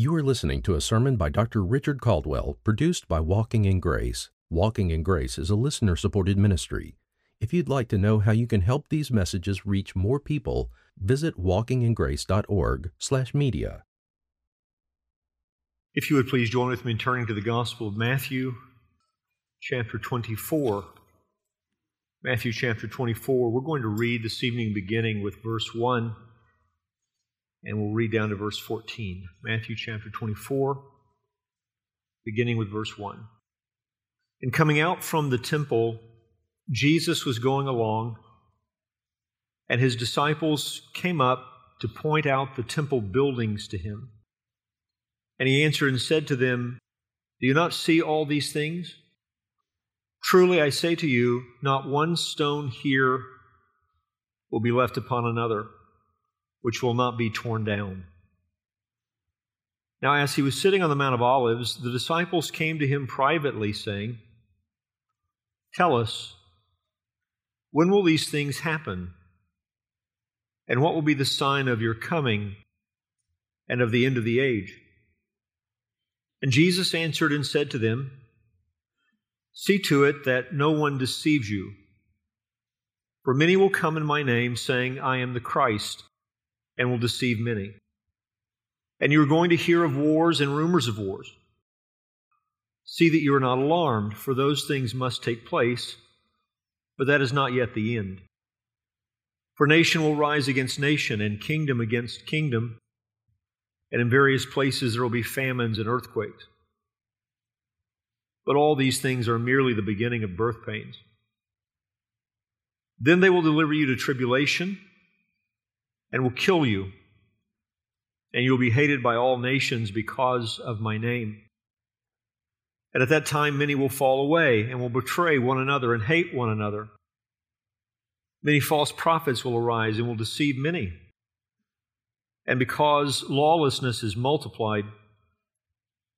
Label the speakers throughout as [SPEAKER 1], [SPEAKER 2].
[SPEAKER 1] You are listening to a sermon by Dr. Richard Caldwell, produced by Walking in Grace. Walking in Grace is a listener supported ministry. If you'd like to know how you can help these messages reach more people, visit walkingingrace.org/media.
[SPEAKER 2] If you would please join with me in turning to the Gospel of Matthew, chapter 24. Matthew chapter 24. We're going to read this evening beginning with verse 1 and we'll read down to verse 14. Matthew chapter 24, beginning with verse 1. And coming out from the temple, Jesus was going along, and his disciples came up to point out the temple buildings to him. And he answered and said to them, Do you not see all these things? Truly I say to you, not one stone here will be left upon another which will not be torn down. Now, as he was sitting on the Mount of Olives, the disciples came to him privately, saying, Tell us, when will these things happen? And what will be the sign of your coming and of the end of the age? And Jesus answered and said to them, See to it that no one deceives you. For many will come in my name, saying, I am the Christ and will deceive many. And you are going to hear of wars and rumors of wars. See that you are not alarmed, for those things must take place, but that is not yet the end. For nation will rise against nation, and kingdom against kingdom, and in various places there will be famines and earthquakes. But all these things are merely the beginning of birth pains. Then they will deliver you to tribulation and will kill you, and you will be hated by all nations because of my name. And at that time, many will fall away and will betray one another and hate one another. Many false prophets will arise and will deceive many. And because lawlessness is multiplied,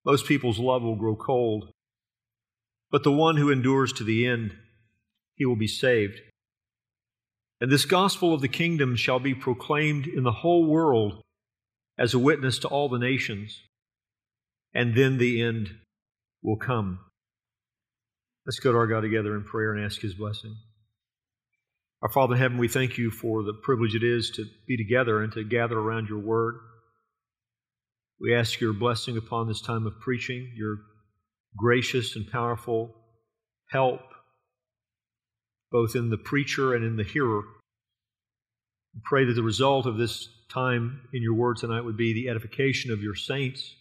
[SPEAKER 2] most people's love will grow cold. But the one who endures to the end, he will be saved. And this gospel of the kingdom shall be proclaimed in the whole world as a witness to all the nations, and then the end will come. Let's go to our God together in prayer and ask His blessing. Our Father in heaven, we thank you for the privilege it is to be together and to gather around your word. We ask your blessing upon this time of preaching, your gracious and powerful help both in the preacher and in the hearer. We pray that the result of this time in your word tonight would be the edification of your saints,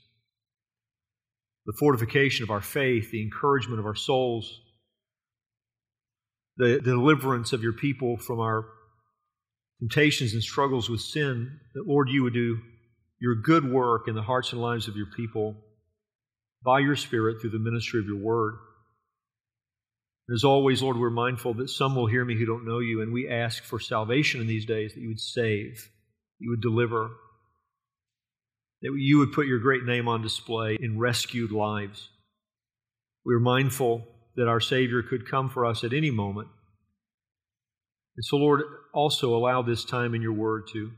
[SPEAKER 2] the fortification of our faith, the encouragement of our souls, the, deliverance of your people from our temptations and struggles with sin, that, Lord, you would do your good work in the hearts and lives of your people by your Spirit through the ministry of your word. As always, Lord, we're mindful that some will hear me who don't know you, and we ask for salvation in these days, that you would save, you would deliver, that you would put your great name on display in rescued lives. We're mindful that our Savior could come for us at any moment. And so, Lord, also allow this time in your word to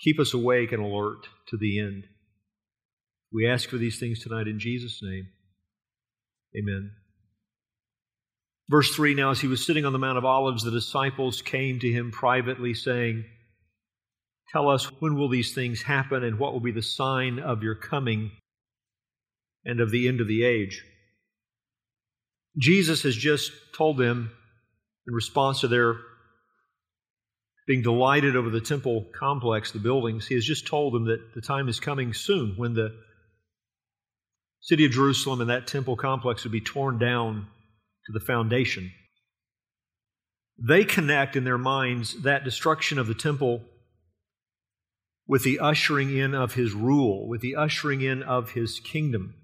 [SPEAKER 2] keep us awake and alert to the end. We ask for these things tonight in Jesus' name. Amen. Verse 3 Now, as he was sitting on the Mount of Olives, the disciples came to him privately, saying, Tell us, when will these things happen, and what will be the sign of your coming and of the end of the age? Jesus has just told them, in response to their being delighted over the temple complex, the buildings, he has just told them that the time is coming soon when the city of Jerusalem and that temple complex would be torn down to the foundation. They connect in their minds that destruction of the temple with the ushering in of his rule, with the ushering in of his kingdom.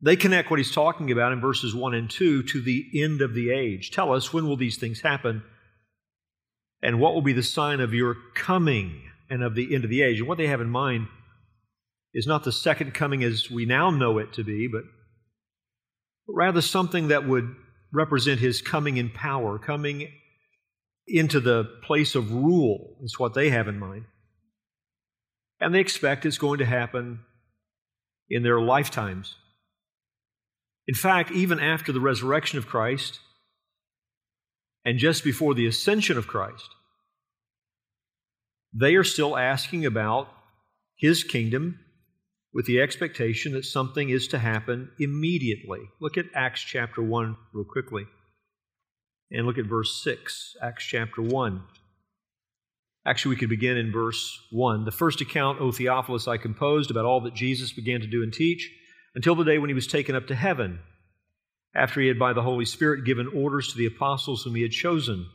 [SPEAKER 2] They connect what he's talking about in verses 1 and 2 to the end of the age. Tell us, when will these things happen? And what will be the sign of your coming and of the end of the age? And what they have in mind is not the second coming as we now know it to be, but but rather something that would represent his coming in power, coming into the place of rule, is what they have in mind. and they expect it's going to happen in their lifetimes. In fact, even after the resurrection of Christ and just before the ascension of Christ, they are still asking about his kingdom with the expectation that something is to happen immediately. Look at Acts chapter 1 real quickly. And look at verse 6, Acts chapter 1. Actually, we could begin in verse 1. The first account, O Theophilus, I composed about all that Jesus began to do and teach until the day when he was taken up to heaven, after he had by the Holy Spirit given orders to the apostles whom he had chosen,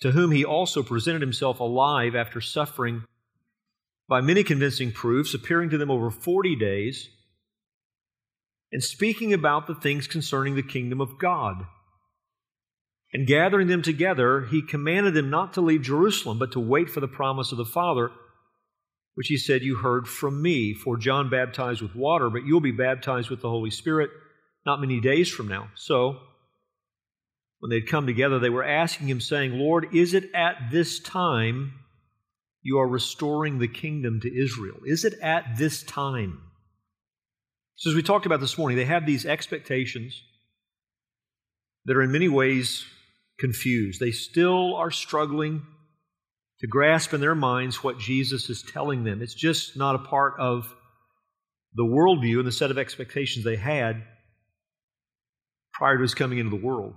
[SPEAKER 2] to whom he also presented himself alive after suffering by many convincing proofs, appearing to them over 40 days, and speaking about the things concerning the kingdom of God. And gathering them together, he commanded them not to leave Jerusalem, but to wait for the promise of the Father, which he said, You heard from me. For John baptized with water, but you'll be baptized with the Holy Spirit not many days from now. So, when they'd come together, they were asking him, saying, Lord, is it at this time you are restoring the kingdom to Israel? Is it at this time? So, as we talked about this morning, they have these expectations that are in many ways confused. They still are struggling to grasp in their minds what Jesus is telling them. It's just not a part of the worldview and the set of expectations they had prior to his coming into the world.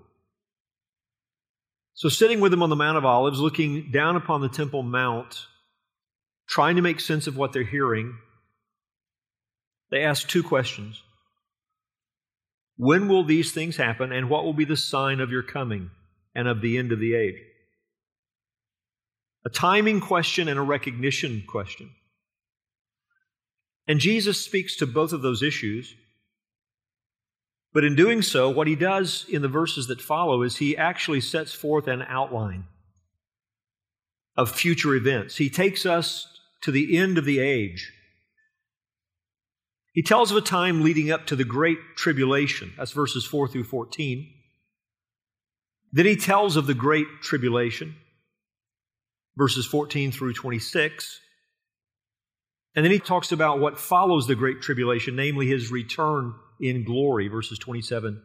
[SPEAKER 2] So, sitting with them on the Mount of Olives, looking down upon the Temple Mount, trying to make sense of what they're hearing, they ask two questions When will these things happen, and what will be the sign of your coming? and of the end of the age. A timing question and a recognition question. And Jesus speaks to both of those issues. But in doing so, what he does in the verses that follow is he actually sets forth an outline of future events. He takes us to the end of the age. He tells of a time leading up to the Great Tribulation. That's verses 4 through 14. Then he tells of the great tribulation, verses 14 through 26. And then he talks about what follows the great tribulation, namely his return in glory, verses 27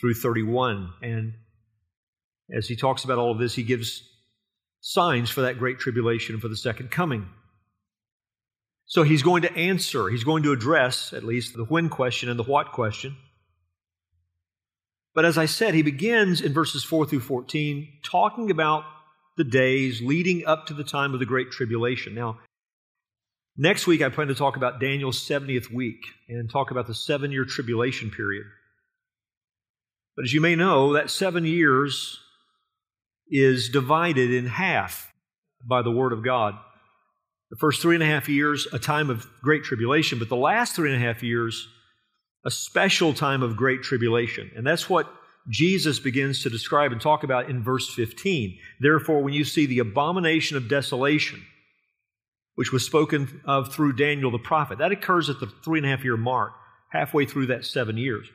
[SPEAKER 2] through 31. And as he talks about all of this, he gives signs for that great tribulation for the second coming. So he's going to answer, he's going to address at least the when question and the what question. But as I said, he begins in verses 4 through 14 talking about the days leading up to the time of the Great Tribulation. Now, next week I plan to talk about Daniel's 70th week and talk about the seven year tribulation period. But as you may know, that seven years is divided in half by the Word of God. The first three and a half years, a time of great tribulation, but the last three and a half years, a special time of great tribulation. And that's what Jesus begins to describe and talk about in verse 15. Therefore, when you see the abomination of desolation, which was spoken of through Daniel the prophet, that occurs at the three and a half year mark, halfway through that seven years.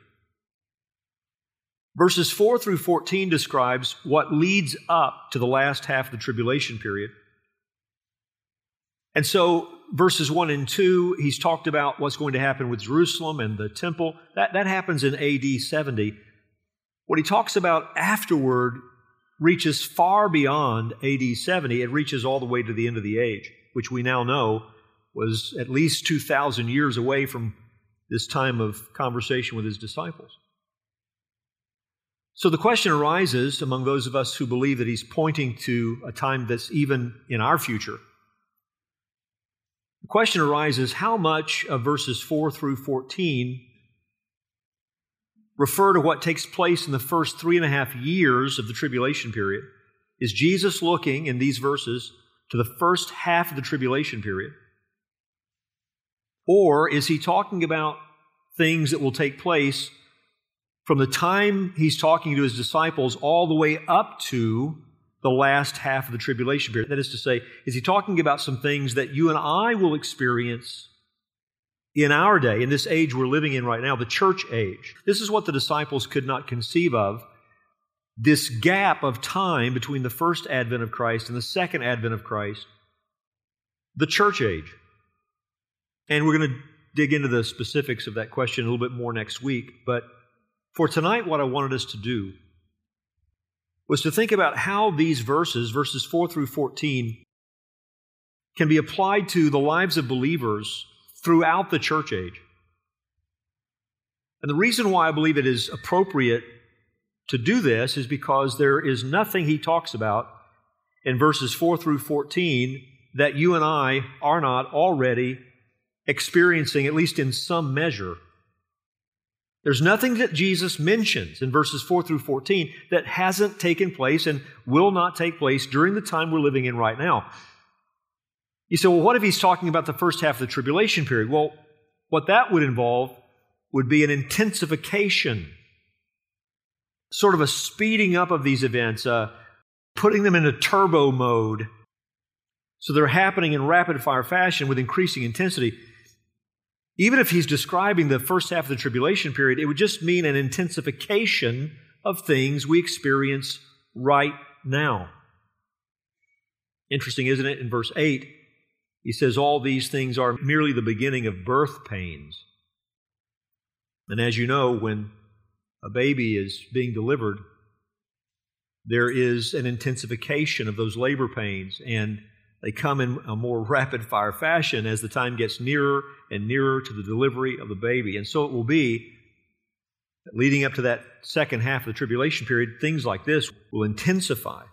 [SPEAKER 2] Verses 4 through 14 describes what leads up to the last half of the tribulation period. And so verses 1 and 2, he's talked about what's going to happen with Jerusalem and the temple. That, that happens in AD 70. What he talks about afterward reaches far beyond AD 70. It reaches all the way to the end of the age, which we now know was at least 2,000 years away from this time of conversation with his disciples. So the question arises among those of us who believe that he's pointing to a time that's even in our future the question arises how much of verses 4 through 14 refer to what takes place in the first three and a half years of the tribulation period? Is Jesus looking in these verses to the first half of the tribulation period? Or is he talking about things that will take place from the time he's talking to his disciples all the way up to the last half of the tribulation period. That is to say, is he talking about some things that you and I will experience in our day, in this age we're living in right now, the church age? This is what the disciples could not conceive of. This gap of time between the first advent of Christ and the second advent of Christ, the church age. And we're going to dig into the specifics of that question a little bit more next week. But for tonight, what I wanted us to do was to think about how these verses, verses 4 through 14, can be applied to the lives of believers throughout the church age. And the reason why I believe it is appropriate to do this is because there is nothing he talks about in verses 4 through 14 that you and I are not already experiencing, at least in some measure. There's nothing that Jesus mentions in verses 4 through 14 that hasn't taken place and will not take place during the time we're living in right now. You say, well, what if he's talking about the first half of the tribulation period? Well, what that would involve would be an intensification, sort of a speeding up of these events, uh, putting them into turbo mode. So they're happening in rapid fire fashion with increasing intensity. Even if he's describing the first half of the tribulation period, it would just mean an intensification of things we experience right now. Interesting, isn't it? In verse 8, he says, All these things are merely the beginning of birth pains. And as you know, when a baby is being delivered, there is an intensification of those labor pains, and they come in a more rapid fire fashion as the time gets nearer and nearer to the delivery of the baby. And so it will be leading up to that second half of the tribulation period, things like this will intensify.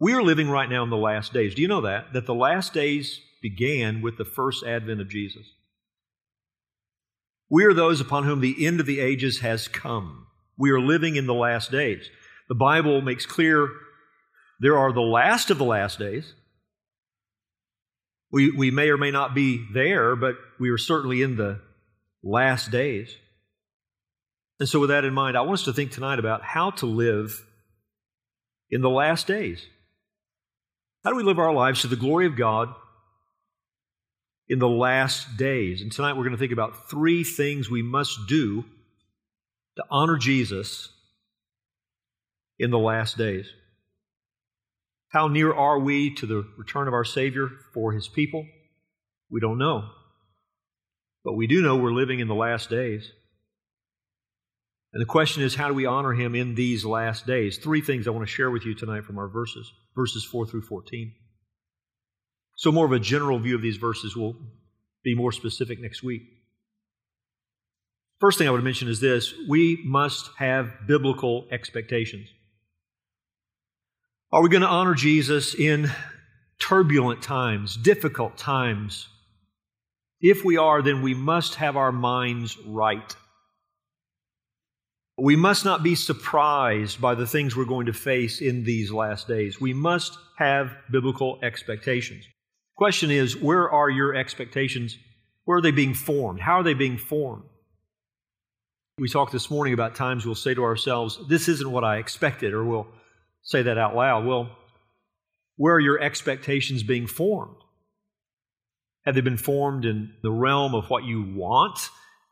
[SPEAKER 2] We are living right now in the last days. Do you know that? That the last days began with the first advent of Jesus. We are those upon whom the end of the ages has come. We are living in the last days. The Bible makes clear there are the last of the last days. We, we may or may not be there, but we are certainly in the last days. And so, with that in mind, I want us to think tonight about how to live in the last days. How do we live our lives to the glory of God in the last days? And tonight we're going to think about three things we must do to honor Jesus in the last days. How near are we to the return of our Savior for His people? We don't know. But we do know we're living in the last days. And the question is, how do we honor Him in these last days? Three things I want to share with you tonight from our verses, verses 4 through 14. So, more of a general view of these verses will be more specific next week. First thing I would mention is this we must have biblical expectations. Are we going to honor Jesus in turbulent times, difficult times? If we are, then we must have our minds right. We must not be surprised by the things we're going to face in these last days. We must have biblical expectations. Question is, where are your expectations? Where are they being formed? How are they being formed? We talked this morning about times we'll say to ourselves, This isn't what I expected, or we'll say that out loud. Well, where are your expectations being formed? Have they been formed in the realm of what you want?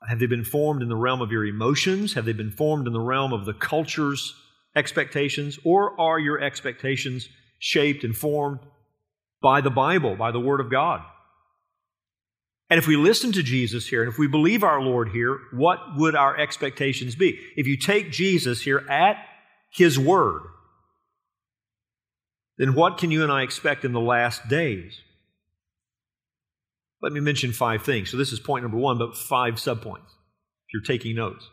[SPEAKER 2] Have they been formed in the realm of your emotions? Have they been formed in the realm of the culture's expectations? Or are your expectations shaped and formed by the Bible, by the Word of God? And if we listen to Jesus here, and if we believe our Lord here, what would our expectations be? If you take Jesus here at His Word, then what can you and I expect in the last days? Let me mention five things. So this is point number one, but five subpoints if you're taking notes.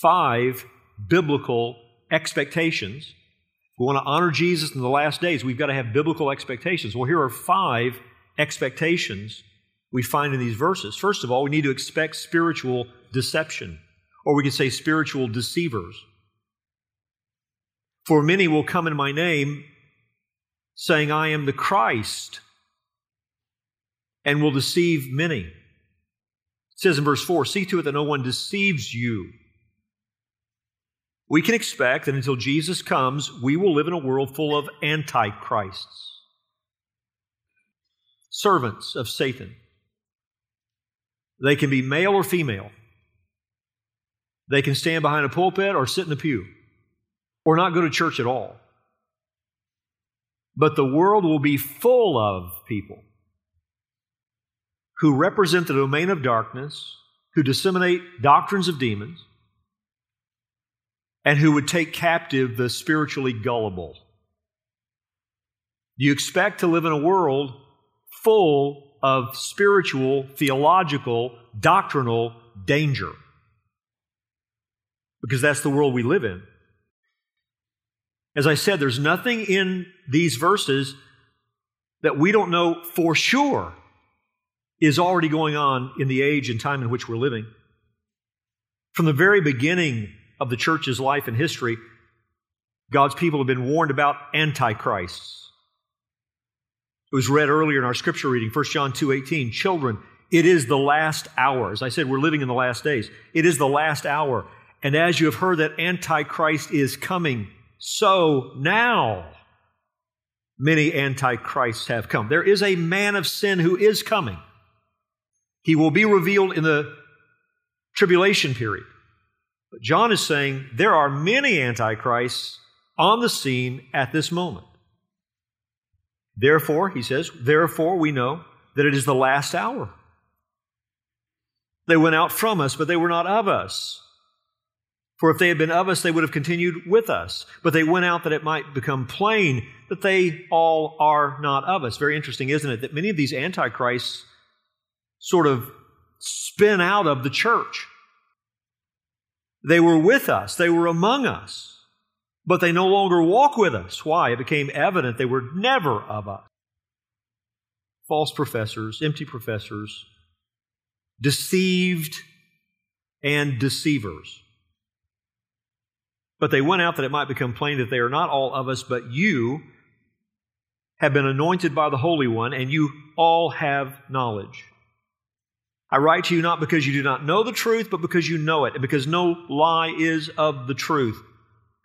[SPEAKER 2] Five biblical expectations. If we want to honor Jesus in the last days, we've got to have biblical expectations. Well, here are five expectations we find in these verses. First of all, we need to expect spiritual deception, or we could say spiritual deceivers. For many will come in my name, saying, I am the Christ, and will deceive many. It says in verse 4 See to it that no one deceives you. We can expect that until Jesus comes, we will live in a world full of antichrists, servants of Satan. They can be male or female. They can stand behind a pulpit or sit in a pew or not go to church at all. But the world will be full of people who represent the domain of darkness, who disseminate doctrines of demons, and who would take captive the spiritually gullible. Do you expect to live in a world full of spiritual, theological, doctrinal danger? Because that's the world we live in. As I said, there's nothing in these verses that we don't know for sure is already going on in the age and time in which we're living. From the very beginning of the church's life and history, God's people have been warned about antichrists. It was read earlier in our scripture reading, 1 John 2:18, children, it is the last hour. As I said, we're living in the last days. It is the last hour. And as you have heard that antichrist is coming, so now many antichrists have come. There is a man of sin who is coming. He will be revealed in the tribulation period. But John is saying there are many antichrists on the scene at this moment. Therefore, he says, therefore we know that it is the last hour. They went out from us, but they were not of us. For if they had been of us, they would have continued with us. But they went out that it might become plain that they all are not of us. Very interesting, isn't it? That many of these antichrists sort of spin out of the church. They were with us, they were among us, but they no longer walk with us. Why? It became evident they were never of us. False professors, empty professors, deceived and deceivers. But they went out that it might become plain that they are not all of us, but you have been anointed by the Holy One, and you all have knowledge. I write to you not because you do not know the truth, but because you know it, and because no lie is of the truth.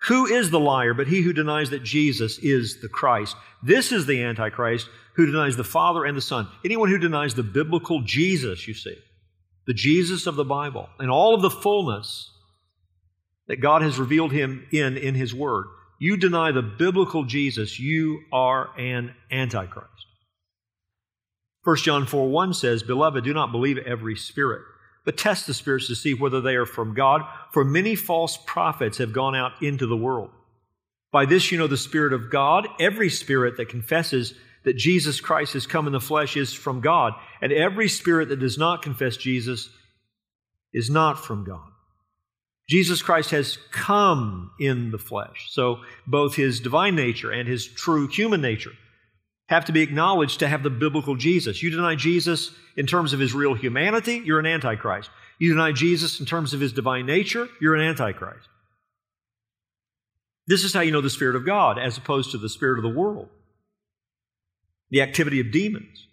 [SPEAKER 2] Who is the liar but he who denies that Jesus is the Christ? This is the Antichrist who denies the Father and the Son. Anyone who denies the biblical Jesus, you see, the Jesus of the Bible, and all of the fullness that God has revealed him in in his word. You deny the biblical Jesus, you are an Antichrist. 1 John 4 1 says, Beloved, do not believe every spirit, but test the spirits to see whether they are from God, for many false prophets have gone out into the world. By this you know the Spirit of God. Every spirit that confesses that Jesus Christ has come in the flesh is from God, and every spirit that does not confess Jesus is not from God. Jesus Christ has come in the flesh. So both his divine nature and his true human nature have to be acknowledged to have the biblical Jesus. You deny Jesus in terms of his real humanity, you're an antichrist. You deny Jesus in terms of his divine nature, you're an antichrist. This is how you know the Spirit of God as opposed to the Spirit of the world, the activity of demons.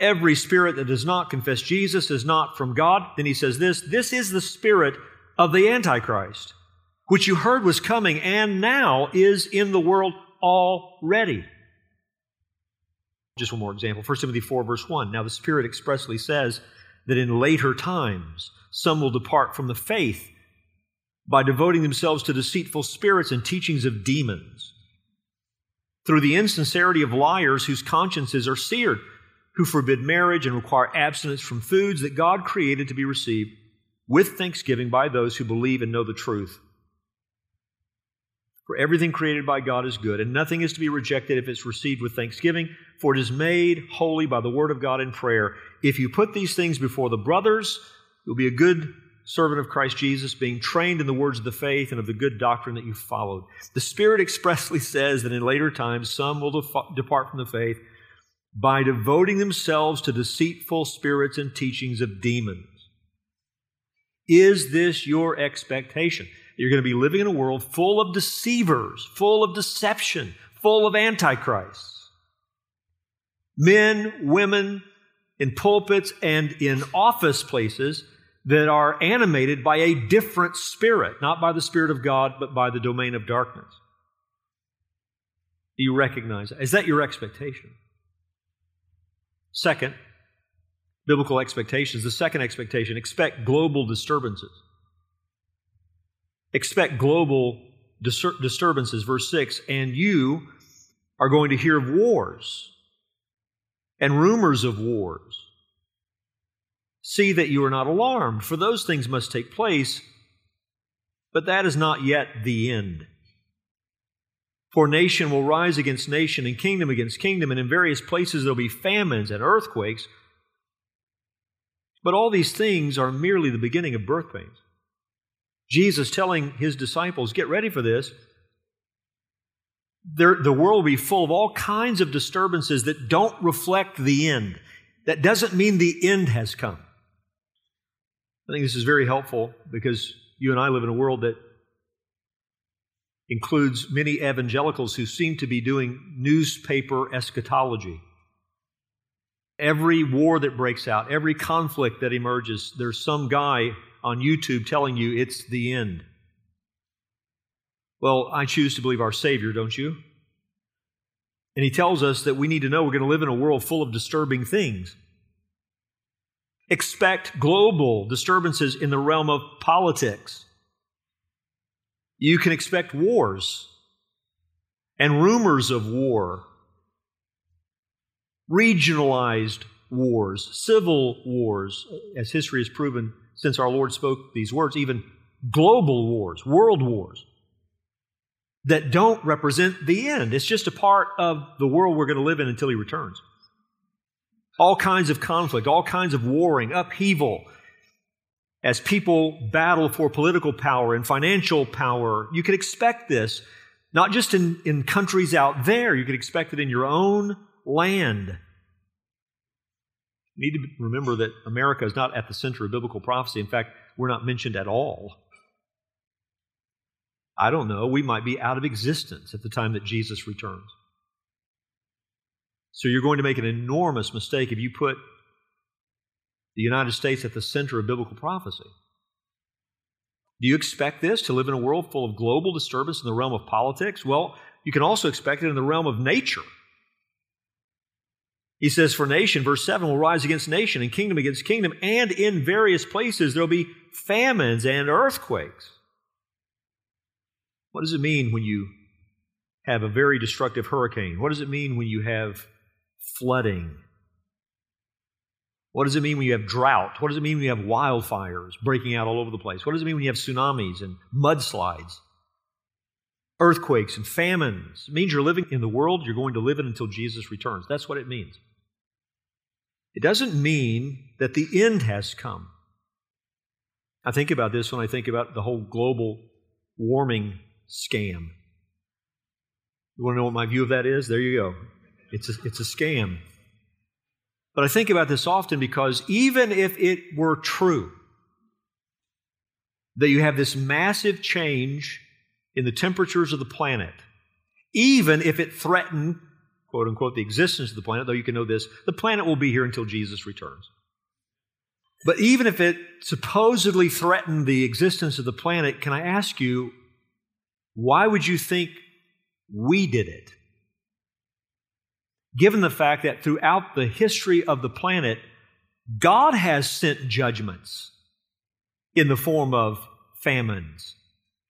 [SPEAKER 2] Every spirit that does not confess Jesus is not from God. Then he says this this is the spirit of the Antichrist, which you heard was coming and now is in the world already. Just one more example 1 Timothy 4, verse 1. Now, the Spirit expressly says that in later times some will depart from the faith by devoting themselves to deceitful spirits and teachings of demons, through the insincerity of liars whose consciences are seared, who forbid marriage and require abstinence from foods that God created to be received with thanksgiving by those who believe and know the truth. For everything created by God is good, and nothing is to be rejected if it's received with thanksgiving, for it is made holy by the word of God in prayer. If you put these things before the brothers, you'll be a good servant of Christ Jesus, being trained in the words of the faith and of the good doctrine that you followed. The Spirit expressly says that in later times some will def- depart from the faith by devoting themselves to deceitful spirits and teachings of demons. Is this your expectation? You're going to be living in a world full of deceivers, full of deception, full of antichrists. Men, women in pulpits and in office places that are animated by a different spirit, not by the Spirit of God, but by the domain of darkness. Do you recognize that? Is that your expectation? Second, biblical expectations. The second expectation expect global disturbances. Expect global disturbances. Verse 6 And you are going to hear of wars and rumors of wars. See that you are not alarmed, for those things must take place, but that is not yet the end. For nation will rise against nation, and kingdom against kingdom, and in various places there'll be famines and earthquakes. But all these things are merely the beginning of birth pains. Jesus telling his disciples, Get ready for this. There, the world will be full of all kinds of disturbances that don't reflect the end. That doesn't mean the end has come. I think this is very helpful because you and I live in a world that includes many evangelicals who seem to be doing newspaper eschatology. Every war that breaks out, every conflict that emerges, there's some guy on YouTube telling you it's the end. Well, I choose to believe our Savior, don't you? And he tells us that we need to know we're going to live in a world full of disturbing things. Expect global disturbances in the realm of politics. You can expect wars and rumors of war, regionalized wars, civil wars, as history has proven since our Lord spoke these words, even global wars, world wars that don't represent the end. It's just a part of the world we're going to live in until He returns. All kinds of conflict, all kinds of warring, upheaval, as people battle for political power and financial power. You can expect this, not just in, in countries out there, you can expect it in your own land. Need to remember that America is not at the center of biblical prophecy. In fact, we're not mentioned at all. I don't know, we might be out of existence at the time that Jesus returns. So you're going to make an enormous mistake if you put the United States at the center of biblical prophecy. Do you expect this to live in a world full of global disturbance in the realm of politics? Well, you can also expect it in the realm of nature. He says, For nation, verse 7, will rise against nation and kingdom against kingdom, and in various places there will be famines and earthquakes. What does it mean when you have a very destructive hurricane? What does it mean when you have flooding? What does it mean when you have drought? What does it mean when you have wildfires breaking out all over the place? What does it mean when you have tsunamis and mudslides? Earthquakes and famines. It means you're living in the world you're going to live in until Jesus returns. That's what it means. It doesn't mean that the end has come. I think about this when I think about the whole global warming scam. You want to know what my view of that is? There you go. It's a, it's a scam. But I think about this often because even if it were true that you have this massive change in the temperatures of the planet, even if it threatened, quote unquote, the existence of the planet, though you can know this, the planet will be here until Jesus returns. But even if it supposedly threatened the existence of the planet, can I ask you, why would you think we did it? given the fact that throughout the history of the planet, God has sent judgments in the form of famines,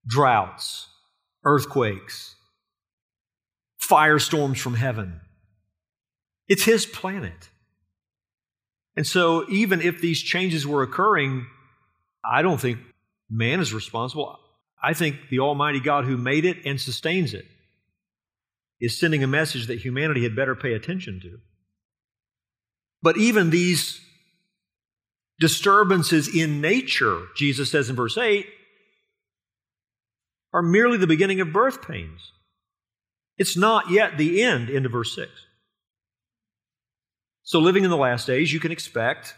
[SPEAKER 2] droughts, earthquakes, firestorms from heaven. It's His planet. And so, even if these changes were occurring, I don't think man is responsible. I think the Almighty God who made it and sustains it is sending a message that humanity had better pay attention to. But even these disturbances in nature, Jesus says in verse 8, are merely the beginning of birth pains. It's not yet the end, into verse 6. So, living in the last days, you can expect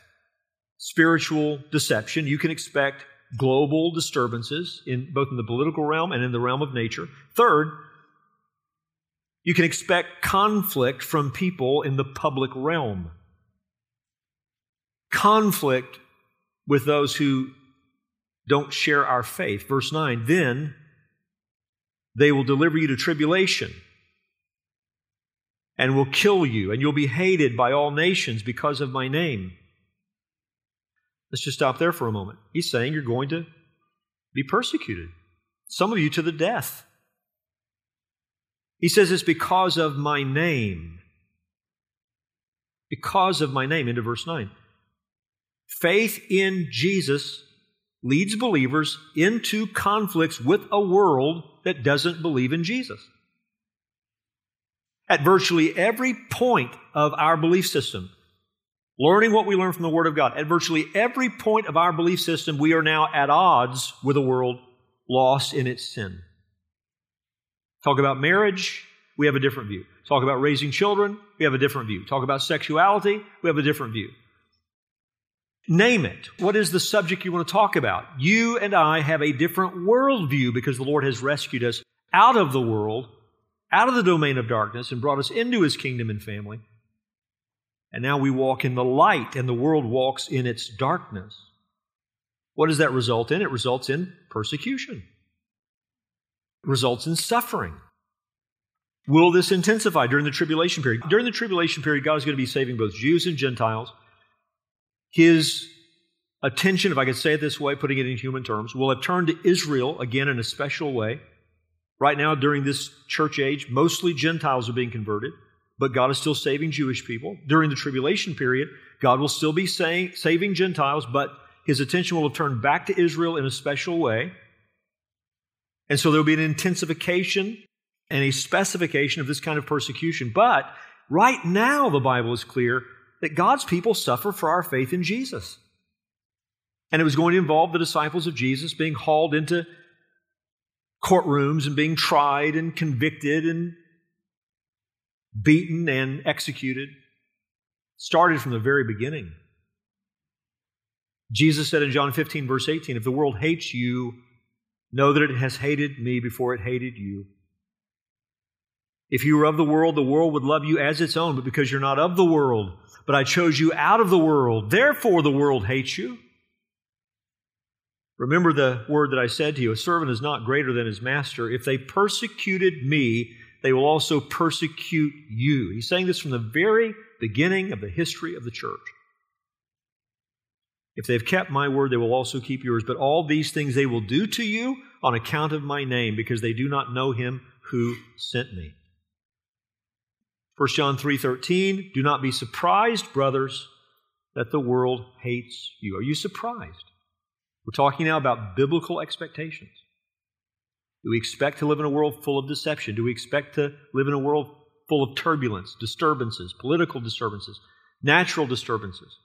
[SPEAKER 2] spiritual deception. You can expect global disturbances in both in the political realm and in the realm of nature. Third, you can expect conflict from people in the public realm. Conflict with those who don't share our faith. Verse 9, then they will deliver you to tribulation and will kill you, and you'll be hated by all nations because of my name. Let's just stop there for a moment. He's saying you're going to be persecuted, some of you to the death. He says it's because of my name. Because of my name, into verse 9. Faith in Jesus leads believers into conflicts with a world that doesn't believe in Jesus. At virtually every point of our belief system, learning what we learn from the Word of God, at virtually every point of our belief system, we are now at odds with a world lost in its sin. Talk about marriage, we have a different view. Talk about raising children, we have a different view. Talk about sexuality, we have a different view. Name it. What is the subject you want to talk about? You and I have a different worldview because the Lord has rescued us out of the world, out of the domain of darkness, and brought us into His kingdom and family. And now we walk in the light, and the world walks in its darkness. What does that result in? It results in persecution, it results in suffering. Will this intensify during the tribulation period? During the tribulation period, God is going to be saving both Jews and Gentiles. His attention, if I could say it this way, putting it in human terms, will have turned to Israel again in a special way. Right now, during this church age, mostly Gentiles are being converted, but God is still saving Jewish people. During the tribulation period, God will still be saying, saving Gentiles, but his attention will have turned back to Israel in a special way. And so there will be an intensification and a specification of this kind of persecution. But right now, the Bible is clear that God's people suffer for our faith in Jesus. And it was going to involve the disciples of Jesus being hauled into courtrooms and being tried and convicted and beaten and executed. Started from the very beginning. Jesus said in John 15, verse 18, If the world hates you, know that it has hated me before it hated you. If you were of the world, the world would love you as its own, but because you're not of the world, but I chose you out of the world, therefore the world hates you. Remember the word that I said to you a servant is not greater than his master. If they persecuted me, they will also persecute you. He's saying this from the very beginning of the history of the church. If they've kept my word, they will also keep yours. But all these things they will do to you on account of my name, because they do not know him who sent me. 1 John 3:13, do not be surprised, brothers, that the world hates you. Are you surprised? We're talking now about biblical expectations. Do we expect to live in a world full of deception? Do we expect to live in a world full of turbulence, disturbances, political disturbances, natural disturbances?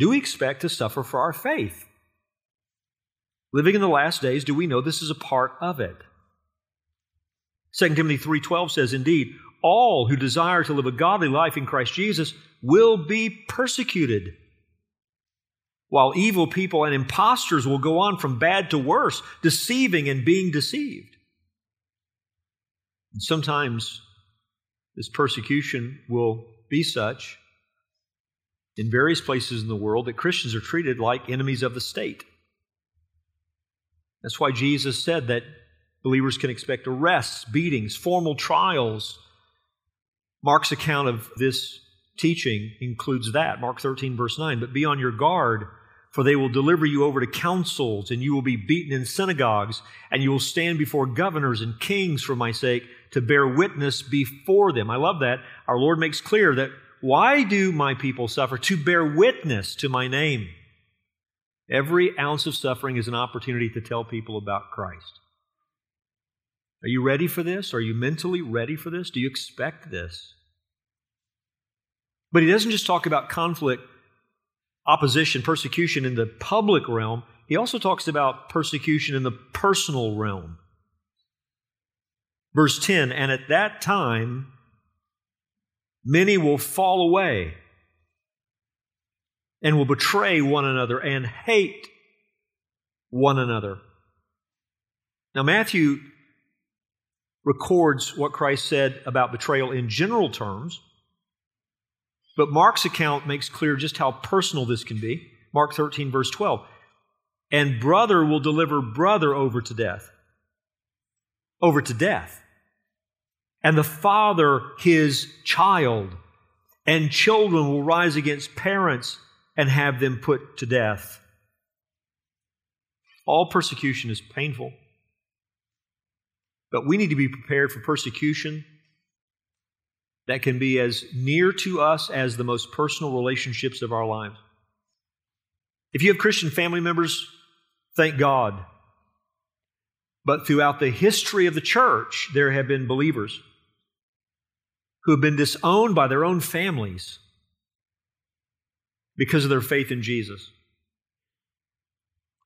[SPEAKER 2] Do we expect to suffer for our faith? Living in the last days, do we know this is a part of it? 2 Timothy 3:12 says, "Indeed, all who desire to live a godly life in Christ Jesus will be persecuted. While evil people and impostors will go on from bad to worse, deceiving and being deceived. And sometimes this persecution will be such in various places in the world that Christians are treated like enemies of the state. That's why Jesus said that believers can expect arrests, beatings, formal trials, Mark's account of this teaching includes that, Mark 13, verse 9. But be on your guard, for they will deliver you over to councils, and you will be beaten in synagogues, and you will stand before governors and kings for my sake to bear witness before them. I love that. Our Lord makes clear that why do my people suffer? To bear witness to my name. Every ounce of suffering is an opportunity to tell people about Christ. Are you ready for this? Are you mentally ready for this? Do you expect this? But he doesn't just talk about conflict, opposition, persecution in the public realm, he also talks about persecution in the personal realm. Verse 10 And at that time, many will fall away and will betray one another and hate one another. Now, Matthew records what Christ said about betrayal in general terms, but Mark's account makes clear just how personal this can be. Mark 13, verse 12. And brother will deliver brother over to death. Over to death. And the father his child. And children will rise against parents and have them put to death. All persecution is painful. But we need to be prepared for persecution that can be as near to us as the most personal relationships of our lives. If you have Christian family members, thank God. But throughout the history of the church, there have been believers who have been disowned by their own families because of their faith in Jesus.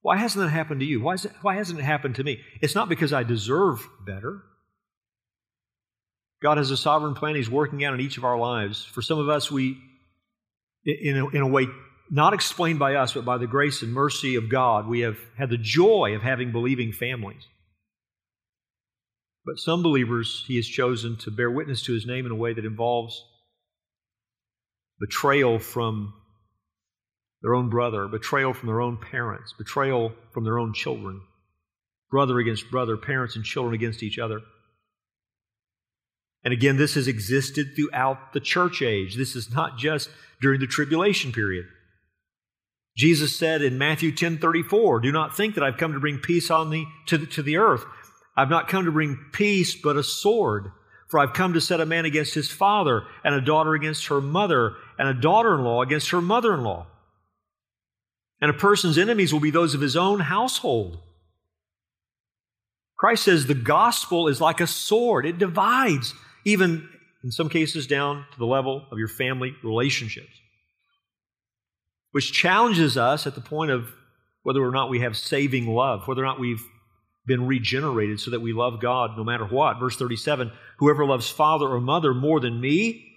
[SPEAKER 2] Why hasn't that happened to you? Why, it, why hasn't it happened to me? It's not because I deserve better. God has a sovereign plan He's working out in each of our lives. For some of us, we, in a, in a way, not explained by us, but by the grace and mercy of God, we have had the joy of having believing families. But some believers, He has chosen to bear witness to His name in a way that involves betrayal from their own brother, betrayal from their own parents, betrayal from their own children, brother against brother, parents and children against each other. And again, this has existed throughout the church age. This is not just during the tribulation period. Jesus said in Matthew 10 34, Do not think that I've come to bring peace on the, to, the, to the earth. I've not come to bring peace, but a sword. For I've come to set a man against his father, and a daughter against her mother, and a daughter in law against her mother in law. And a person's enemies will be those of his own household. Christ says the gospel is like a sword, it divides even in some cases down to the level of your family relationships, which challenges us at the point of whether or not we have saving love, whether or not we've been regenerated so that we love God no matter what. Verse 37 Whoever loves father or mother more than me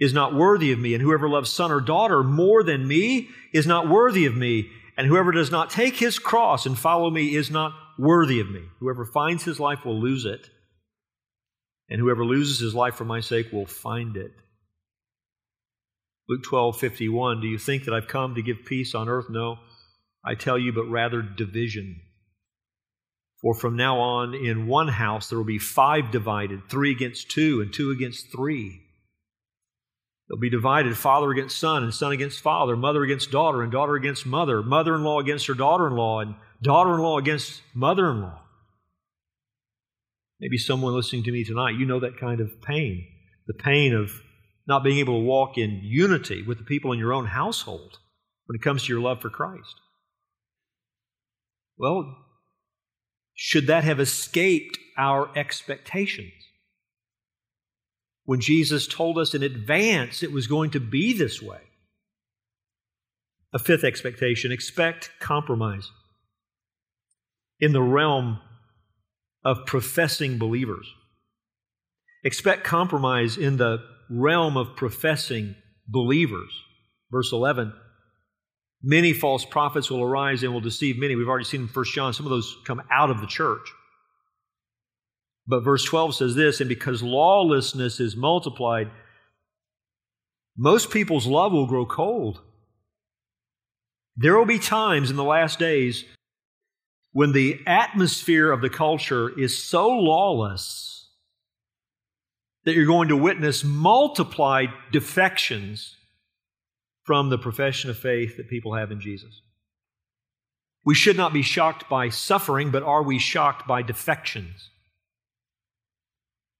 [SPEAKER 2] is not worthy of me, and whoever loves son or daughter more than me is not worthy of me, and whoever does not take his cross and follow me is not worthy of me. Whoever finds his life will lose it and whoever loses his life for my sake will find it. Luke 12, 51. Do you think that I've come to give peace on earth? No, I tell you, but rather division. For from now on, in one house there will be five divided, three against two, and two against three. They'll be divided father against son, and son against father, mother against daughter, and daughter against mother, mother in law against her daughter in law, and daughter in law against mother in law. Maybe someone listening to me tonight, you know that kind of pain. The pain of not being able to walk in unity with the people in your own household when it comes to your love for Christ. Well, should that have escaped our expectations? When Jesus told us in advance it was going to be this way. A fifth expectation expect compromise. In the realm of professing believers. Expect compromise in the realm of professing believers. Verse 11 Many false prophets will arise and will deceive many. We've already seen in 1 John, some of those come out of the church. But verse 12 says this, and because lawlessness is multiplied, most people's love will grow cold. There will be times in the last days when the atmosphere of the culture is so lawless that you're going to witness multiplied defections from the profession of faith that people have in Jesus. We should not be shocked by suffering, but are we shocked by defections?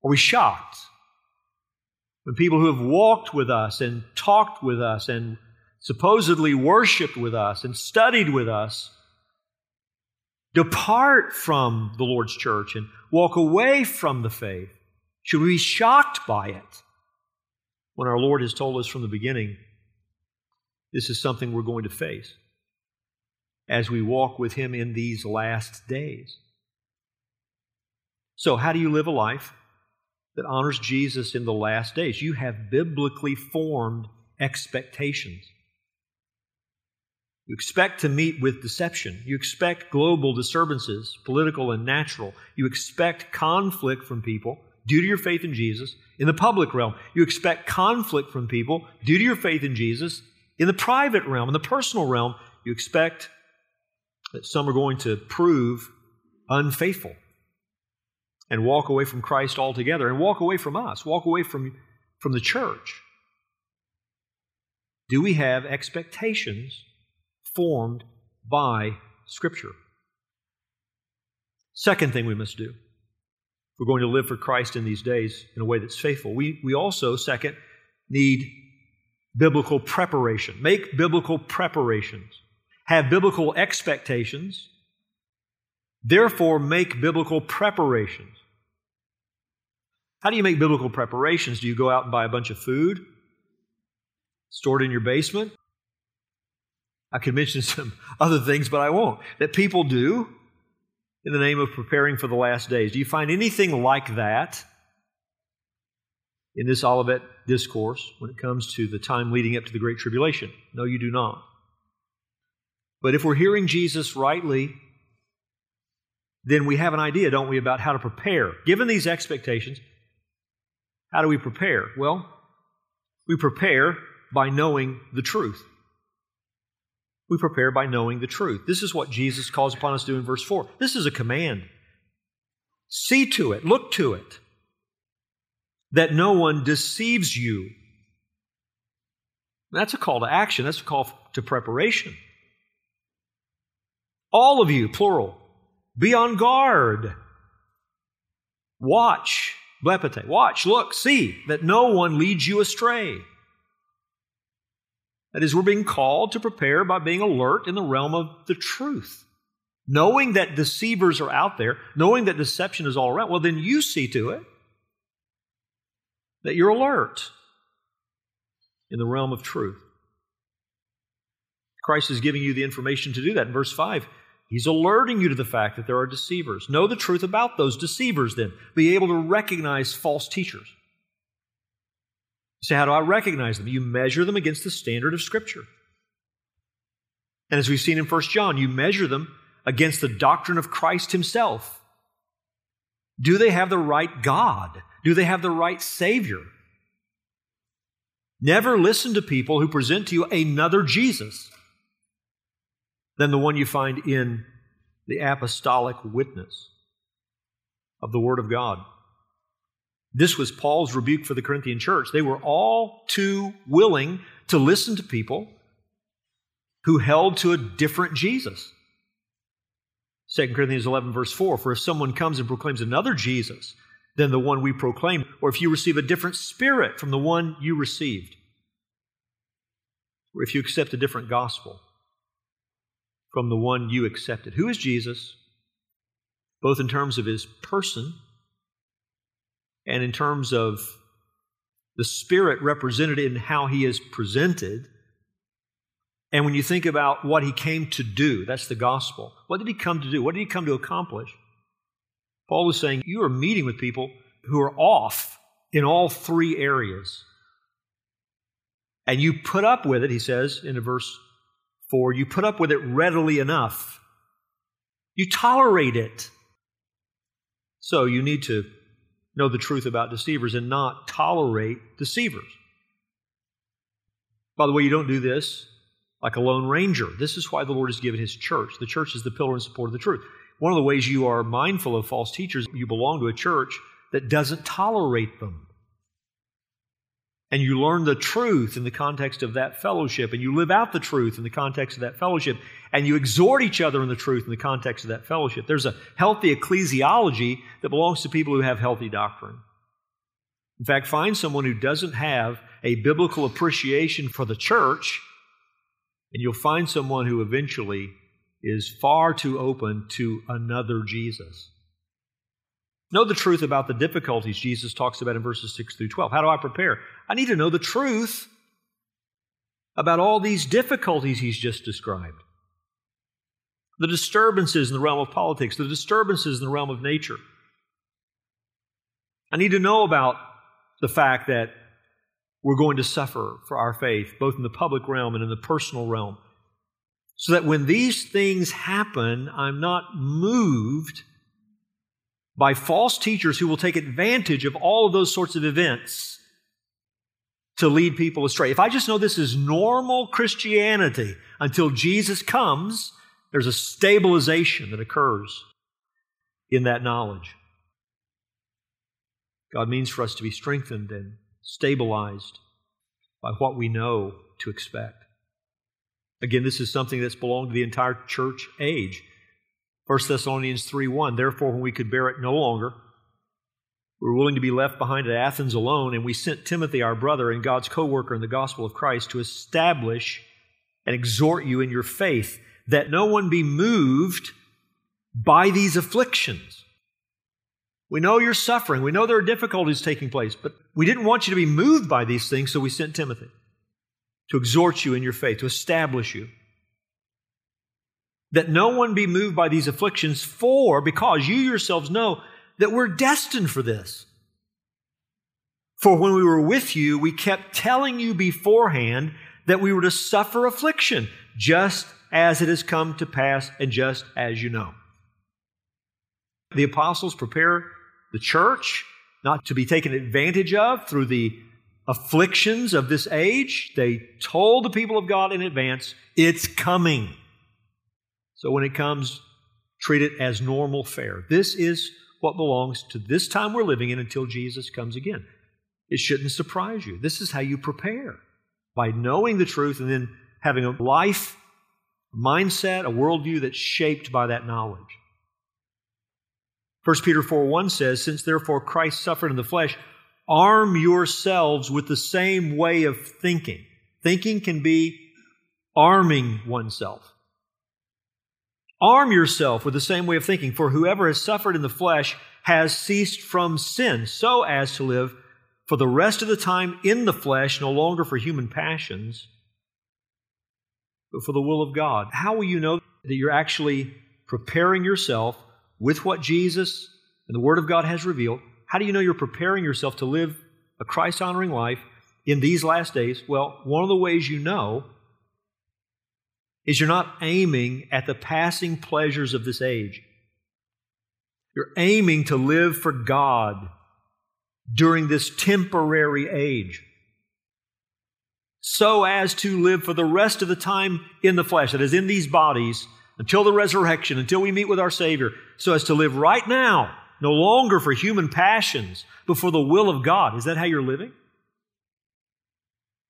[SPEAKER 2] Are we shocked when people who have walked with us and talked with us and supposedly worshiped with us and studied with us depart from the Lord's church and walk away from the faith? Should we be shocked by it when our Lord has told us from the beginning this is something we're going to face as we walk with Him in these last days? So, how do you live a life that honors Jesus in the last days? You have biblically formed expectations. You expect to meet with deception. You expect global disturbances, political and natural. You expect conflict from people due to your faith in Jesus in the public realm. You expect conflict from people due to your faith in Jesus in the private realm, in the personal realm. You expect that some are going to prove unfaithful and walk away from Christ altogether and walk away from us, walk away from, from the church. Do we have expectations formed by Scripture. Second thing we must do, If we're going to live for Christ in these days in a way that's faithful. We, we also, second, need biblical preparation. Make biblical preparations. have biblical expectations, therefore make biblical preparations. How do you make biblical preparations? Do you go out and buy a bunch of food? Stored in your basement? I could mention some other things, but I won't. That people do in the name of preparing for the last days. Do you find anything like that in this Olivet discourse when it comes to the time leading up to the Great Tribulation? No, you do not. But if we're hearing Jesus rightly, then we have an idea, don't we, about how to prepare. Given these expectations, how do we prepare? Well, we prepare by knowing the truth. We prepare by knowing the truth. This is what Jesus calls upon us to do in verse 4. This is a command. See to it, look to it, that no one deceives you. That's a call to action, that's a call to preparation. All of you, plural, be on guard. Watch, blepete, watch, look, see that no one leads you astray. That is, we're being called to prepare by being alert in the realm of the truth. Knowing that deceivers are out there, knowing that deception is all around, well, then you see to it that you're alert in the realm of truth. Christ is giving you the information to do that. In verse 5, He's alerting you to the fact that there are deceivers. Know the truth about those deceivers, then. Be able to recognize false teachers. Say, How do I recognize them? You measure them against the standard of Scripture. And as we've seen in 1 John, you measure them against the doctrine of Christ Himself. Do they have the right God? Do they have the right Savior? Never listen to people who present to you another Jesus than the one you find in the apostolic witness of the Word of God. This was Paul's rebuke for the Corinthian church. They were all too willing to listen to people who held to a different Jesus. 2 Corinthians 11, verse 4 For if someone comes and proclaims another Jesus than the one we proclaim, or if you receive a different spirit from the one you received, or if you accept a different gospel, from the one you accepted. Who is Jesus? Both in terms of his person and in terms of the Spirit represented in how he is presented. And when you think about what he came to do, that's the gospel. What did he come to do? What did he come to accomplish? Paul is saying you are meeting with people who are off in all three areas. And you put up with it, he says in verse 4, you put up with it readily enough. You tolerate it. So you need to know the truth about deceivers and not tolerate deceivers. By the way, you don't do this like a lone ranger. This is why the Lord has given His church. The church is the pillar and support of the truth. One of the ways you are mindful of false teachers, you belong to a church that doesn't tolerate them and you learn the truth in the context of that fellowship, and you live out the truth in the context of that fellowship, and you exhort each other in the truth in the context of that fellowship. There's a healthy ecclesiology that belongs to people who have healthy doctrine. In fact, find someone who doesn't have a biblical appreciation for the church, and you'll find someone who eventually is far too open to another Jesus. Know the truth about the difficulties Jesus talks about in verses 6 through 12. How do I prepare? I need to know the truth about all these difficulties he's just described. The disturbances in the realm of politics, the disturbances in the realm of nature. I need to know about the fact that we're going to suffer for our faith, both in the public realm and in the personal realm. So that when these things happen, I'm not moved by false teachers who will take advantage of all of those sorts of events to lead people astray. If I just know this is normal Christianity until Jesus comes, there's a stabilization that occurs in that knowledge. God means for us to be strengthened and stabilized by what we know to expect. Again, this is something that's belonged to the entire church age. 1 Thessalonians 3 1. Therefore, when we could bear it no longer, were willing to be left behind at Athens alone, and we sent Timothy, our brother and God's co worker in the gospel of Christ, to establish and exhort you in your faith, that no one be moved by these afflictions. We know you're suffering. We know there are difficulties taking place, but we didn't want you to be moved by these things, so we sent Timothy to exhort you in your faith, to establish you. That no one be moved by these afflictions, for, because you yourselves know that we're destined for this. For when we were with you, we kept telling you beforehand that we were to suffer affliction, just as it has come to pass and just as you know. The apostles prepare the church not to be taken advantage of through the afflictions of this age. They told the people of God in advance, it's coming. So when it comes, treat it as normal fare. This is what belongs to this time we're living in until Jesus comes again. It shouldn't surprise you. This is how you prepare by knowing the truth and then having a life, a mindset, a worldview that's shaped by that knowledge. 1 Peter 4 1 says, Since therefore Christ suffered in the flesh, arm yourselves with the same way of thinking. Thinking can be arming oneself. Arm yourself with the same way of thinking, for whoever has suffered in the flesh has ceased from sin, so as to live for the rest of the time in the flesh, no longer for human passions, but for the will of God. How will you know that you're actually preparing yourself with what Jesus and the Word of God has revealed? How do you know you're preparing yourself to live a Christ honoring life in these last days? Well, one of the ways you know is you're not aiming at the passing pleasures of this age. You're aiming to live for God during this temporary age so as to live for the rest of the time in the flesh, that is, in these bodies, until the resurrection, until we meet with our Savior, so as to live right now, no longer for human passions, but for the will of God. Is that how you're living?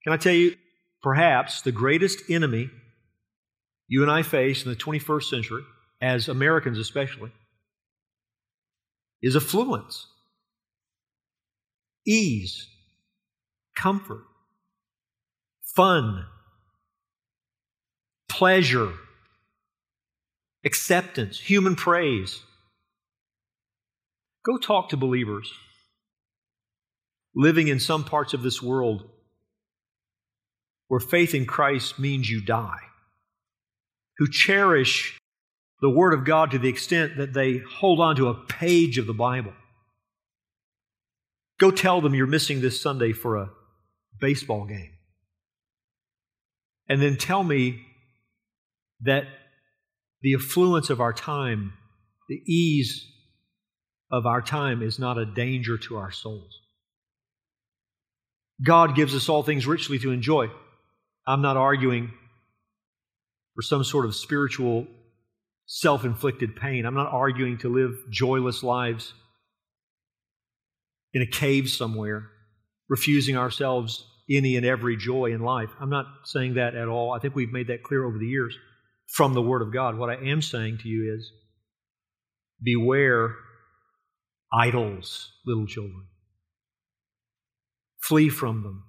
[SPEAKER 2] Can I tell you, perhaps the greatest enemy you and I face in the 21st century, as Americans especially, is affluence, ease, comfort, fun, pleasure, acceptance, human praise. Go talk to believers living in some parts of this world where faith in Christ means you die who cherish the Word of God to the extent that they hold on to a page of the Bible. Go tell them you're missing this Sunday for a baseball game. And then tell me that the affluence of our time, the ease of our time, is not a danger to our souls. God gives us all things richly to enjoy. I'm not arguing for some sort of spiritual self inflicted pain. I'm not arguing to live joyless lives in a cave somewhere, refusing ourselves any and every joy in life. I'm not saying that at all. I think we've made that clear over the years from the Word of God. What I am saying to you is beware idols, little children. Flee from them.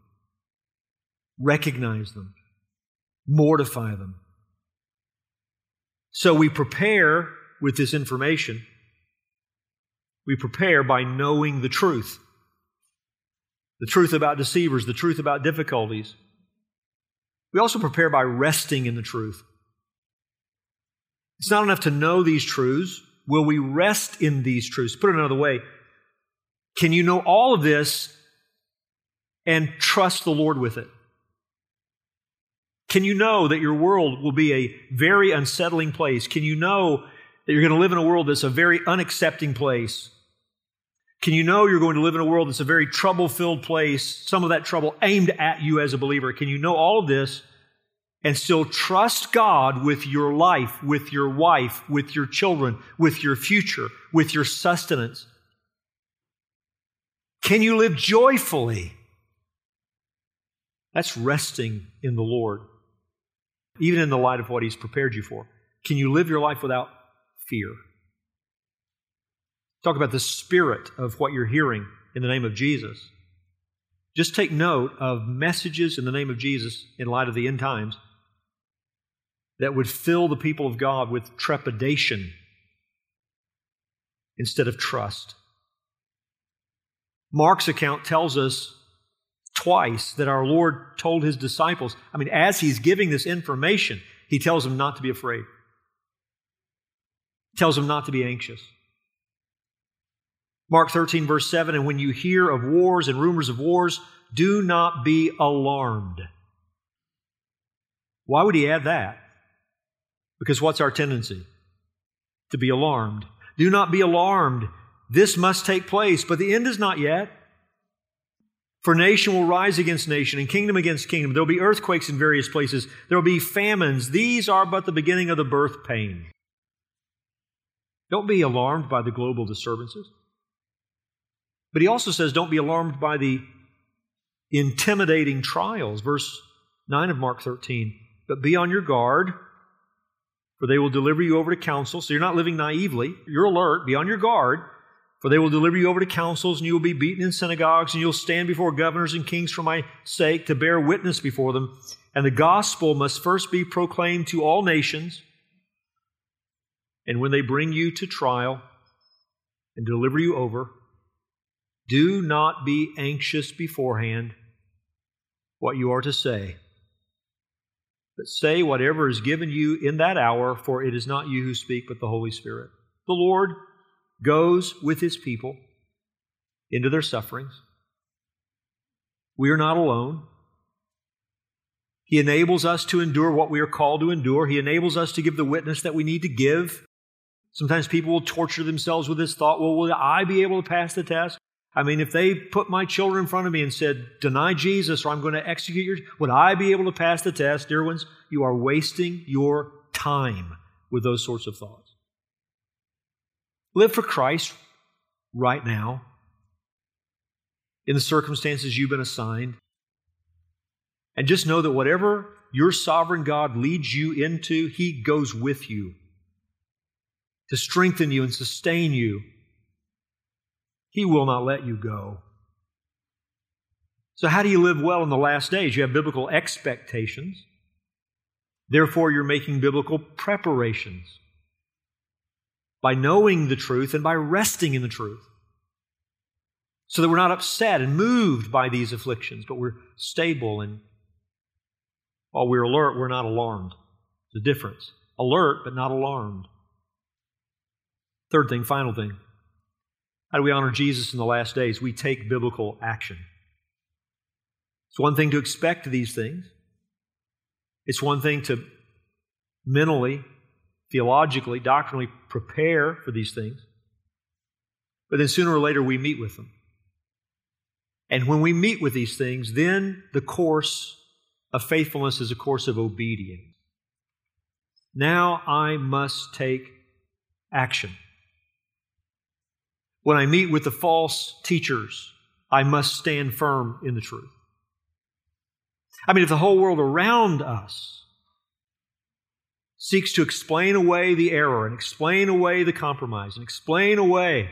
[SPEAKER 2] Recognize them. Mortify them. So we prepare with this information. We prepare by knowing the truth the truth about deceivers, the truth about difficulties. We also prepare by resting in the truth. It's not enough to know these truths. Will we rest in these truths? Put it another way can you know all of this and trust the Lord with it? Can you know that your world will be a very unsettling place? Can you know that you're going to live in a world that's a very unaccepting place? Can you know you're going to live in a world that's a very trouble filled place, some of that trouble aimed at you as a believer? Can you know all of this and still trust God with your life, with your wife, with your children, with your future, with your sustenance? Can you live joyfully? That's resting in the Lord even in the light of what He's prepared you for? Can you live your life without fear? Talk about the spirit of what you're hearing in the name of Jesus. Just take note of messages in the name of Jesus in light of the end times that would fill the people of God with trepidation instead of trust. Mark's account tells us twice that our Lord told his disciples, I mean, as he's giving this information, he tells them not to be afraid. He tells them not to be anxious. Mark 13, verse 7 And when you hear of wars and rumors of wars, do not be alarmed. Why would he add that? Because what's our tendency? To be alarmed. Do not be alarmed. This must take place, but the end is not yet. For nation will rise against nation and kingdom against kingdom. There will be earthquakes in various places. There will be famines. These are but the beginning of the birth pain. Don't be alarmed by the global disturbances. But he also says, don't be alarmed by the intimidating trials. Verse 9 of Mark 13. But be on your guard, for they will deliver you over to council. So you're not living naively. You're alert. Be on your guard, for they will deliver you over to councils, and you will be beaten in synagogues, and you'll stand before governors and kings for my sake to bear witness before them. And the gospel must first be proclaimed to all nations. And when they bring you to trial and deliver you over, do not be anxious beforehand what you are to say, but say whatever is given you in that hour, for it is not you who speak, but the Holy Spirit. The Lord goes with his people into their sufferings. We are not alone. He enables us to endure what we are called to endure. He enables us to give the witness that we need to give. Sometimes people will torture themselves with this thought well, will I be able to pass the test? I mean, if they put my children in front of me and said, deny Jesus or I'm going to execute you, would I be able to pass the test? Dear ones, you are wasting your time with those sorts of thoughts. Live for Christ right now in the circumstances you've been assigned. And just know that whatever your sovereign God leads you into, He goes with you to strengthen you and sustain you he will not let you go. So, how do you live well in the last days? You have biblical expectations. Therefore, you're making biblical preparations by knowing the truth and by resting in the truth. So that we're not upset and moved by these afflictions, but we're stable and while we're alert, we're not alarmed. The difference. Alert, but not alarmed. Third thing, final thing. How do we honor Jesus in the last days? We take biblical action. It's one thing to expect these things, it's one thing to mentally, theologically, doctrinally prepare for these things. But then sooner or later we meet with them. And when we meet with these things, then the course of faithfulness is a course of obedience. Now I must take action. When I meet with the false teachers, I must stand firm in the truth. I mean, if the whole world around us seeks to explain away the error and explain away the compromise and explain away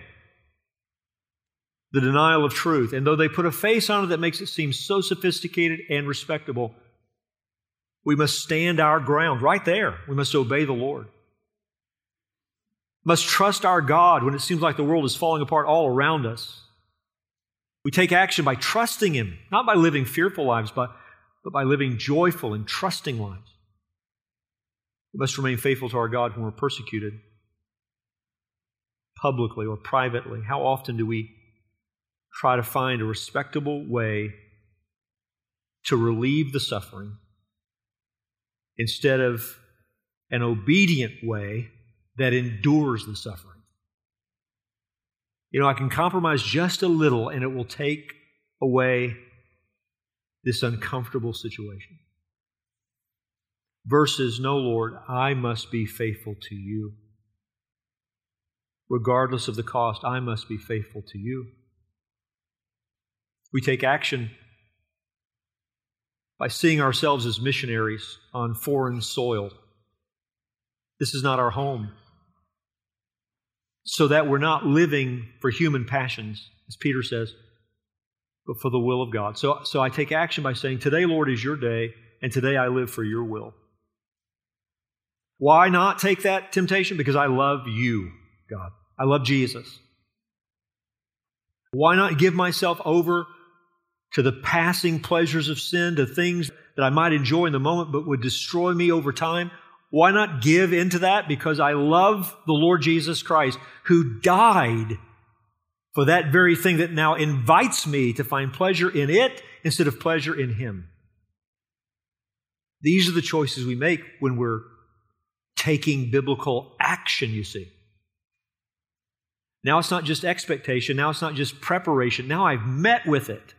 [SPEAKER 2] the denial of truth, and though they put a face on it that makes it seem so sophisticated and respectable, we must stand our ground right there. We must obey the Lord must trust our God when it seems like the world is falling apart all around us. We take action by trusting Him, not by living fearful lives, but, but by living joyful and trusting lives. We must remain faithful to our God when we're persecuted, publicly or privately. How often do we try to find a respectable way to relieve the suffering instead of an obedient way that endures the suffering. You know, I can compromise just a little and it will take away this uncomfortable situation. Versus, no, Lord, I must be faithful to you. Regardless of the cost, I must be faithful to you. We take action by seeing ourselves as missionaries on foreign soil. This is not our home so that we're not living for human passions, as Peter says, but for the will of God. So, so I take action by saying, Today, Lord, is your day, and today I live for your will. Why not take that temptation? Because I love you, God. I love Jesus. Why not give myself over to the passing pleasures of sin, to things that I might enjoy in the moment but would destroy me over time? Why not give into that? Because I love the Lord Jesus Christ who died for that very thing that now invites me to find pleasure in it instead of pleasure in Him. These are the choices we make when we're taking biblical action, you see. Now it's not just expectation, now it's not just preparation, now I've met with it.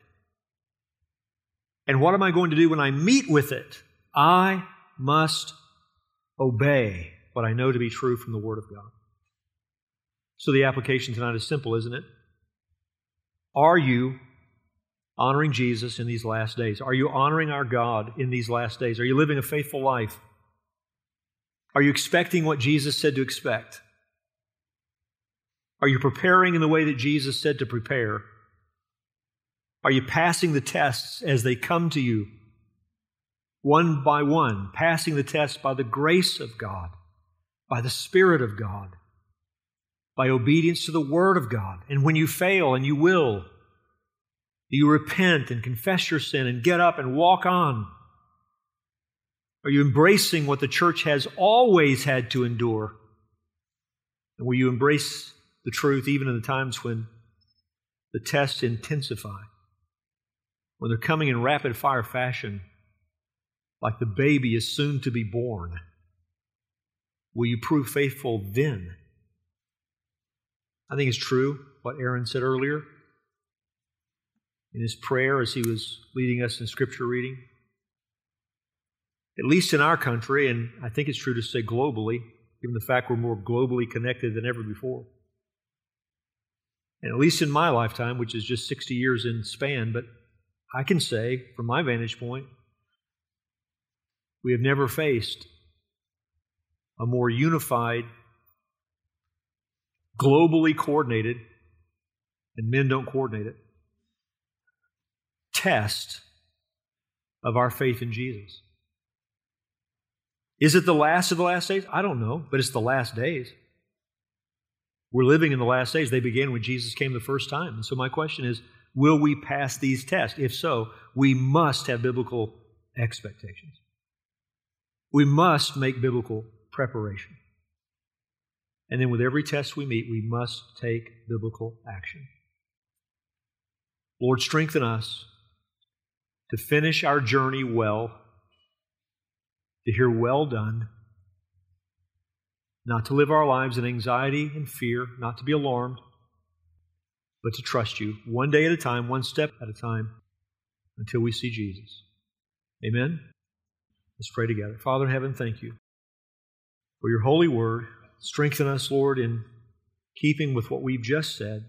[SPEAKER 2] And what am I going to do when I meet with it? I must obey what I know to be true from the Word of God. So the application tonight is simple, isn't it? Are you honoring Jesus in these last days? Are you honoring our God in these last days? Are you living a faithful life? Are you expecting what Jesus said to expect? Are you preparing in the way that Jesus said to prepare? Are you passing the tests as they come to you, one by one, passing the test by the grace of God, by the Spirit of God, by obedience to the Word of God? And when you fail, and you will, you repent and confess your sin and get up and walk on? Are you embracing what the church has always had to endure? And will you embrace the truth even in the times when the tests intensify? When they're coming in rapid fire fashion, like the baby is soon to be born? Will you prove faithful then? I think it's true what Aaron said earlier in his prayer as he was leading us in scripture reading at least in our country, and I think it's true to say globally, given the fact we're more globally connected than ever before. And at least in my lifetime, which is just 60 years in span, but I can say, from my vantage point, we have never faced a more unified, globally coordinated, and men don't coordinate it, test of our faith in Jesus. Is it the last of the last days? I don't know, but it's the last days. We're living in the last days. They began when Jesus came the first time. And so my question is will we pass these tests? If so, we must have biblical expectations. We must make biblical preparation. And then with every test we meet, we must take biblical action. Lord, strengthen us to finish our journey well to hear well done, not to live our lives in anxiety and fear, not to be alarmed, but to trust you one day at a time, one step at a time, until we see Jesus. Amen? Let's pray together. Father in heaven, thank you for your holy word. Strengthen us, Lord, in keeping with what we've just said.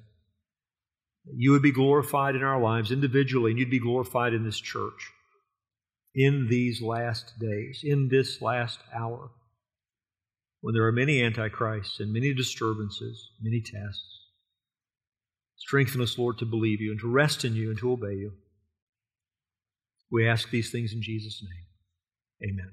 [SPEAKER 2] You would be glorified in our lives individually, and you'd be glorified in this church in these last days, in this last hour, when there are many antichrists and many disturbances, many tests. Strengthen us, Lord, to believe you and to rest in you and to obey you. We ask these things in Jesus' name. Amen.